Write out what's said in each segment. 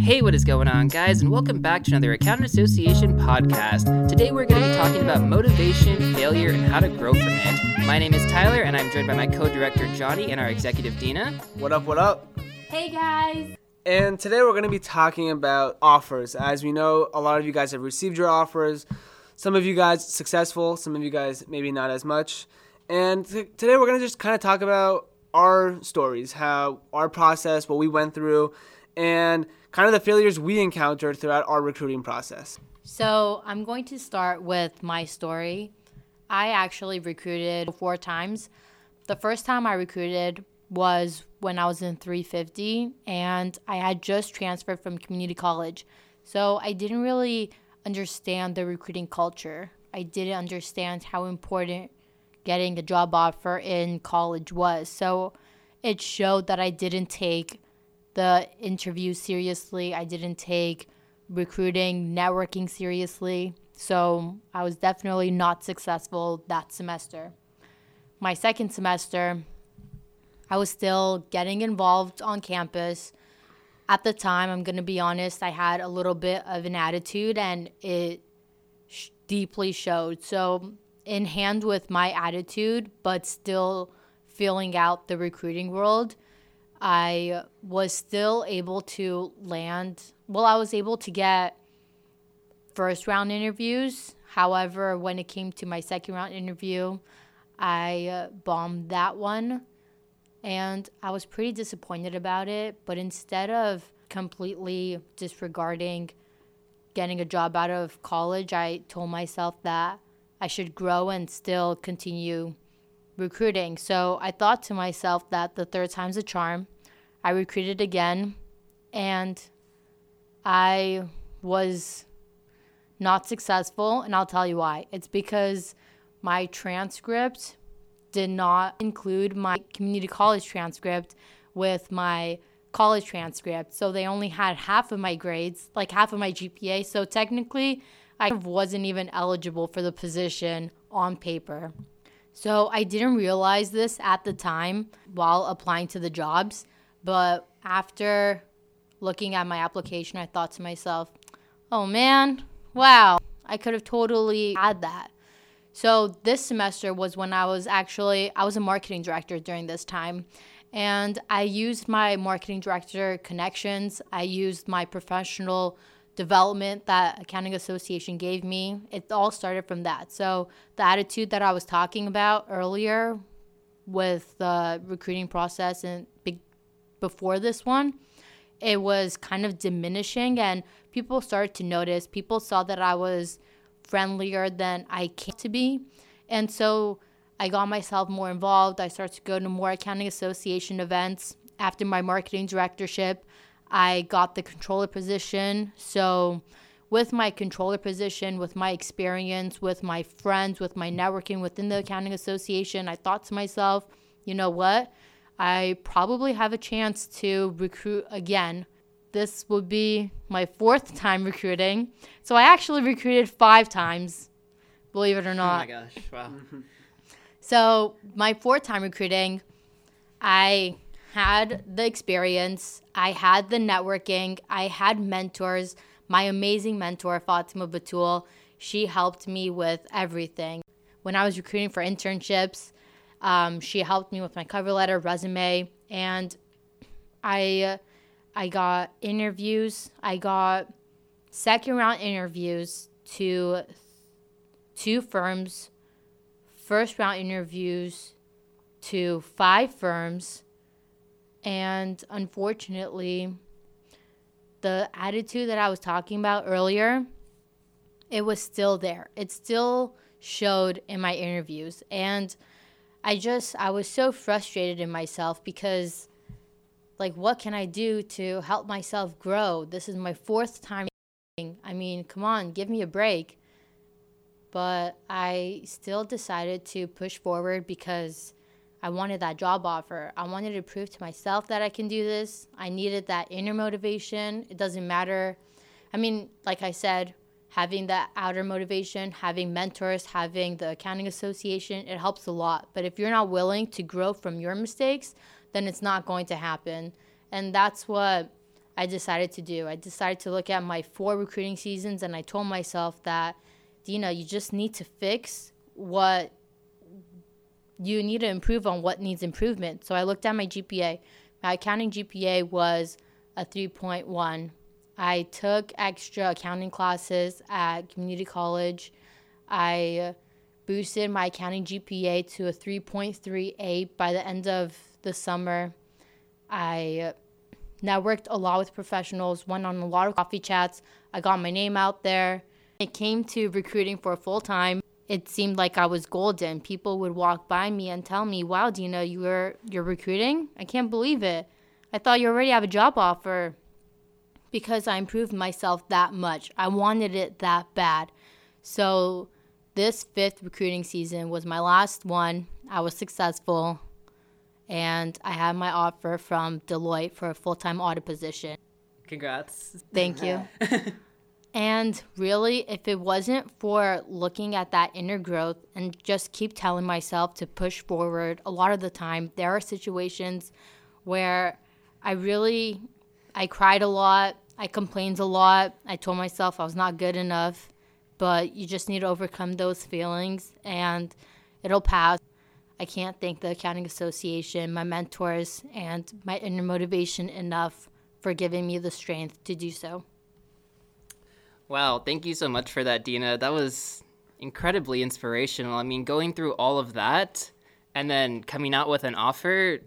Hey, what is going on, guys, and welcome back to another Accounting Association podcast. Today we're going to be talking about motivation, failure, and how to grow from it. My name is Tyler, and I'm joined by my co director Jonny and our executive Dina. What up, what up? Hey guys! And today we're going to be talking about offers. As we know, a lot of you guys have received your offers. Some of you guys successful, some of you guys maybe not as much. And t- today we're going to just kind of talk about our stories, how our process, what we went through, and kind of the failures we encountered throughout our recruiting process. So, I'm going to start with my story. I actually recruited four times. The first time I recruited was when I was in 350 and I had just transferred from community college. So, I didn't really understand the recruiting culture. I didn't understand how important getting a job offer in college was. So it showed that I didn't take the interview seriously. I didn't take recruiting, networking seriously. So I was definitely not successful that semester. My second semester, I was still getting involved on campus. At the time, I'm going to be honest, I had a little bit of an attitude and it sh- deeply showed. So in hand with my attitude, but still filling out the recruiting world, I was still able to land. Well, I was able to get first round interviews. However, when it came to my second round interview, I uh, bombed that one. And I was pretty disappointed about it. But instead of completely disregarding getting a job out of college, I told myself that I should grow and still continue recruiting. So I thought to myself that the third time's a charm. I recruited again and I was not successful, and I'll tell you why. It's because my transcript did not include my community college transcript with my college transcript. So they only had half of my grades, like half of my GPA. So technically, I wasn't even eligible for the position on paper. So I didn't realize this at the time while applying to the jobs, but after looking at my application, I thought to myself, oh man, wow, I could have totally had that. So this semester was when I was actually I was a marketing director during this time and I used my marketing director connections, I used my professional development that accounting association gave me it all started from that. So the attitude that i was talking about earlier with the recruiting process and be- before this one it was kind of diminishing and people started to notice. People saw that i was friendlier than i came to be. And so i got myself more involved. I started to go to more accounting association events after my marketing directorship I got the controller position. So, with my controller position, with my experience, with my friends, with my networking within the accounting association, I thought to myself, you know what? I probably have a chance to recruit again. This would be my fourth time recruiting. So I actually recruited five times, believe it or not. Oh my gosh, wow. so, my fourth time recruiting, I had the experience, I had the networking, I had mentors. My amazing mentor, Fatima Batul, she helped me with everything. When I was recruiting for internships, um, she helped me with my cover letter, resume, and I, I got interviews. I got second round interviews to two firms, first round interviews to five firms, and unfortunately, the attitude that I was talking about earlier, it was still there. It still showed in my interviews. And I just, I was so frustrated in myself because, like, what can I do to help myself grow? This is my fourth time. I mean, come on, give me a break. But I still decided to push forward because I wanted that job offer. I wanted to prove to myself that I can do this. I needed that inner motivation. It doesn't matter. I mean, like I said, having that outer motivation, having mentors, having the accounting association, it helps a lot. But if you're not willing to grow from your mistakes, then it's not going to happen. And that's what I decided to do. I decided to look at my four recruiting seasons and I told myself that, Dina, you just need to fix what you need to improve on what needs improvement. So I looked at my GPA. My accounting GPA was a 3.1. I took extra accounting classes at community college. I boosted my accounting GPA to a 3.38 by the end of the summer. I networked a lot with professionals, went on a lot of coffee chats. I got my name out there. It came to recruiting for full time. It seemed like I was golden. People would walk by me and tell me, "Wow, Dina, you were you're recruiting? I can't believe it. I thought you already have a job offer." Because I improved myself that much. I wanted it that bad. So this fifth recruiting season was my last one. I was successful and I had my offer from Deloitte for a full time audit position. Congrats. Thank you. and really, if it wasn't for looking at that inner growth and just keep telling myself to push forward, a lot of the time there are situations where I really I cried a lot, I complained a lot, I told myself I was not good enough, but you just need to overcome those feelings and it'll pass. I can't thank the Accounting Association, my mentors, and my inner motivation enough for giving me the strength to do so. Wow, thank you so much for that, Dina. That was incredibly inspirational. I mean, going through all of that and then coming out with an offer,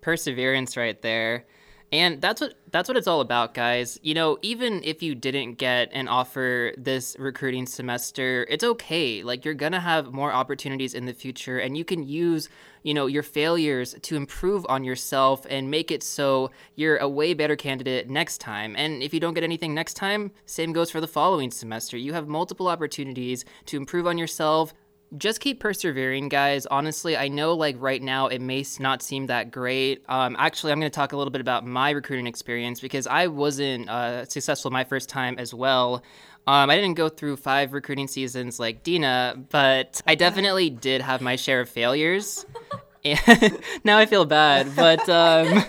perseverance right there. And that's what that's what it's all about, guys. You know, even if you didn't get an offer this recruiting semester, it's okay. Like you're going to have more opportunities in the future and you can use, you know, your failures to improve on yourself and make it so you're a way better candidate next time. And if you don't get anything next time, same goes for the following semester. You have multiple opportunities to improve on yourself, just keep persevering, guys. Honestly, I know like right now it may not seem that great. Um, actually, I'm going to talk a little bit about my recruiting experience because I wasn't uh, successful my first time as well. Um, I didn't go through five recruiting seasons like Dina, but I definitely did have my share of failures. Now I feel bad, but um,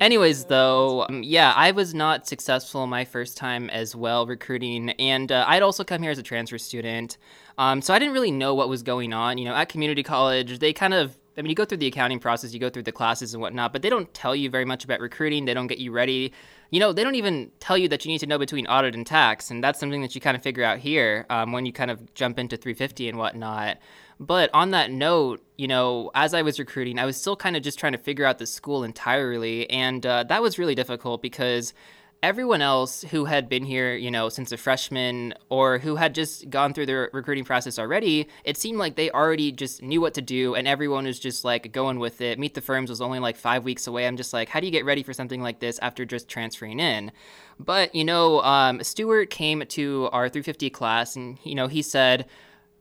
Anyways, though, um, yeah, I was not successful my first time as well recruiting, and uh, I'd also come here as a transfer student, um, so I didn't really know what was going on. You know, at community college, they kind of I mean, you go through the accounting process, you go through the classes and whatnot, but they don't tell you very much about recruiting. They don't get you ready. You know, they don't even tell you that you need to know between audit and tax, and that's something that you kind of figure out here um, when you kind of jump into 350 and whatnot. But on that note, you know, as I was recruiting, I was still kind of just trying to figure out the school entirely. And uh, that was really difficult because everyone else who had been here, you know, since a freshman or who had just gone through the recruiting process already, it seemed like they already just knew what to do and everyone was just like going with it. Meet the Firms was only like five weeks away. I'm just like, how do you get ready for something like this after just transferring in? But, you know, um, Stuart came to our 350 class and, you know, he said,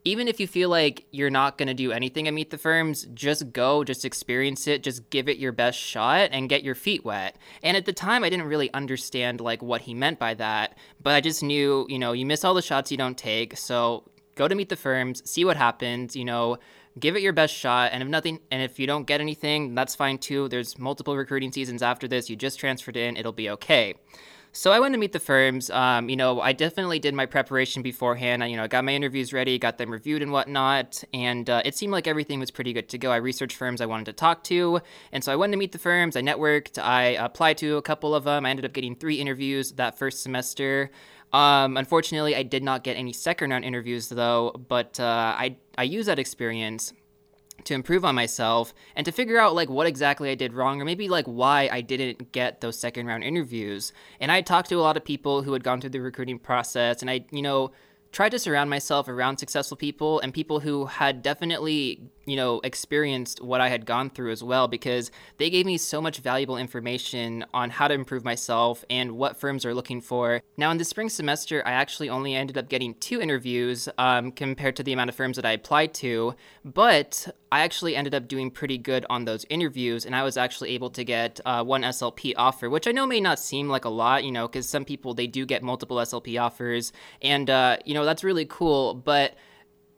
even if you feel like you're not going to do anything at Meet the Firms, just go, just experience it, just give it your best shot and get your feet wet. And at the time, I didn't really understand like what he meant by that, but I just knew, you know, you miss all the shots you don't take. So go to Meet the Firms, see what happens, you know, give it your best shot. And if nothing, and if you don't get anything, that's fine too. There's multiple recruiting seasons after this. You just transferred in, it'll be okay. So I went to meet the firms. Um, you know, I definitely did my preparation beforehand. I, you know, I got my interviews ready, got them reviewed and whatnot, and uh, it seemed like everything was pretty good to go. I researched firms I wanted to talk to, and so I went to meet the firms. I networked. I applied to a couple of them. I ended up getting three interviews that first semester. Um, unfortunately, I did not get any second round interviews though, but uh, I I used that experience to improve on myself and to figure out like what exactly I did wrong or maybe like why I didn't get those second round interviews. And I talked to a lot of people who had gone through the recruiting process and I, you know, tried to surround myself around successful people and people who had definitely you know, experienced what I had gone through as well because they gave me so much valuable information on how to improve myself and what firms are looking for. Now, in the spring semester, I actually only ended up getting two interviews um, compared to the amount of firms that I applied to, but I actually ended up doing pretty good on those interviews, and I was actually able to get uh, one SLP offer, which I know may not seem like a lot, you know, because some people they do get multiple SLP offers, and uh, you know that's really cool, but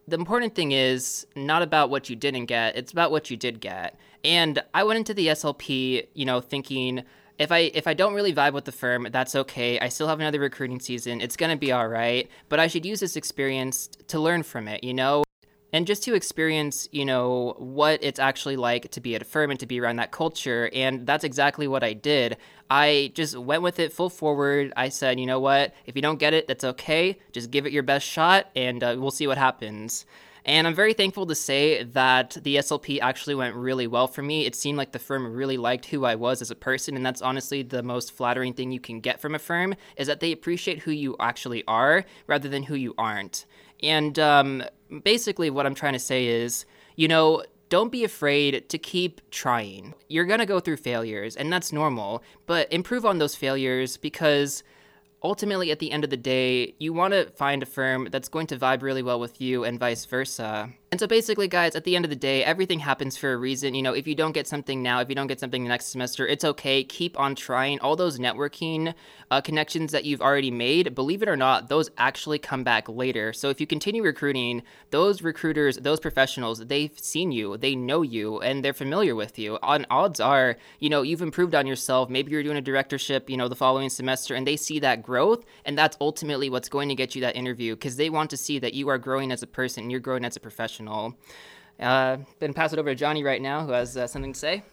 the important thing is not about what you didn't get, it's about what you did get. And I went into the SLP, you know, thinking if I if I don't really vibe with the firm, that's okay. I still have another recruiting season. It's going to be all right, but I should use this experience to learn from it, you know? And just to experience, you know, what it's actually like to be at a firm and to be around that culture. And that's exactly what I did. I just went with it full forward. I said, you know what, if you don't get it, that's okay. Just give it your best shot, and uh, we'll see what happens. And I'm very thankful to say that the SLP actually went really well for me. It seemed like the firm really liked who I was as a person, and that's honestly the most flattering thing you can get from a firm is that they appreciate who you actually are rather than who you aren't. And um, basically, what I'm trying to say is, you know, don't be afraid to keep trying. You're to go through failures, and that's normal, but improve on those failures because ultimately, at the end of the day, you want to find a firm that's going to vibe really well with you and vice versa. And so basically, guys, at the end of the day, everything happens for a reason. You know, if you don't get something now, if you don't get something next semester, it's okay. Keep on trying. All those networking uh, connections that you've already made, believe it or not, those actually come back later. So if you continue recruiting, those recruiters, those professionals, they've seen you, they know you, and they're familiar with you. On odds are, you know, you've improved on yourself. Maybe you're doing a directorship, you know, the following semester, and they see that growth, and that's ultimately what's going to get you that interview because they want to see that you are growing as a person, you're growing as a professional professional. Uh, then pass it over to Jonny right now, who has uh, something to say.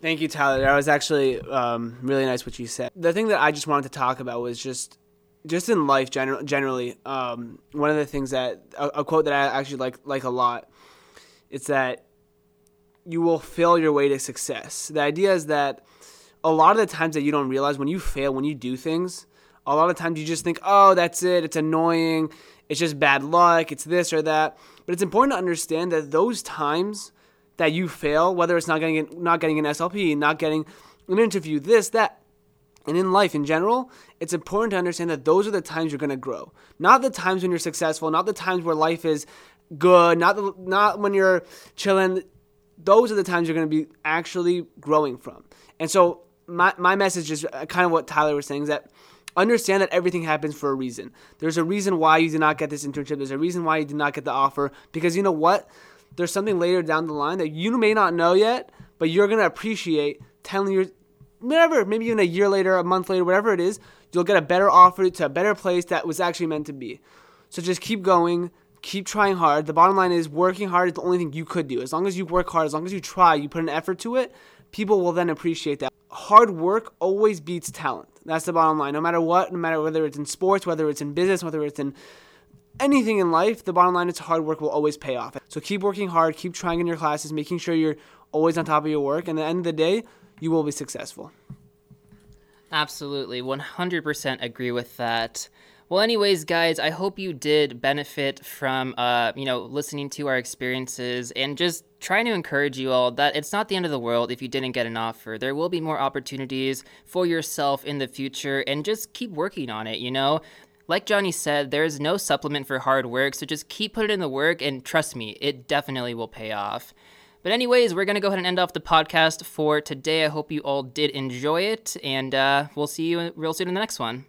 Thank you, Tyler. That was actually um, really nice what you said. The thing that I just wanted to talk about was just, just in life gener- generally. Um, one of the things that a, a, quote that I actually like like a lot. It's that you will fail your way to success. The idea is that a lot of the times that you don't realize when you fail, when you do things, a lot of times you just think, oh, that's it. It's annoying it's just bad luck, it's this or that. But it's important to understand that those times that you fail, whether it's not getting not getting an SLP, not getting an interview, this, that, and in life in general, it's important to understand that those are the times you're going to grow. Not the times when you're successful, not the times where life is good, not the, not when you're chilling. Those are the times you're going to be actually growing from. And so my my message is uh, kind of what Tyler was saying is that understand that everything happens for a reason. There's a reason why you did not get this internship. There's a reason why you did not get the offer. Because you know what? There's something later down the line that you may not know yet, but you're gonna appreciate telling your whatever, maybe even a year later, a month later, whatever it is, you'll get a better offer to a better place that was actually meant to be. So just keep going, keep trying hard. The bottom line is working hard is the only thing you could do. As long as you work hard, as long as you try, you put an effort to it, people will then appreciate that. Hard work always beats talent. That's the bottom line. No matter what, no matter whether it's in sports, whether it's in business, whether it's in anything in life, the bottom line is hard work will always pay off. So keep working hard, keep trying in your classes, making sure you're always on top of your work, and at the end of the day, you will be successful. Absolutely, 100% agree with that. Well, anyways, guys, I hope you did benefit from, uh, you know, listening to our experiences and just trying to encourage you all that it's not the end of the world if you didn't get an offer. There will be more opportunities for yourself in the future, and just keep working on it. You know, like Jonny said, there is no supplement for hard work, so just keep putting in the work, and trust me, it definitely will pay off. But, anyways, we're going to go ahead and end off the podcast for today. I hope you all did enjoy it, and uh, we'll see you real soon in the next one.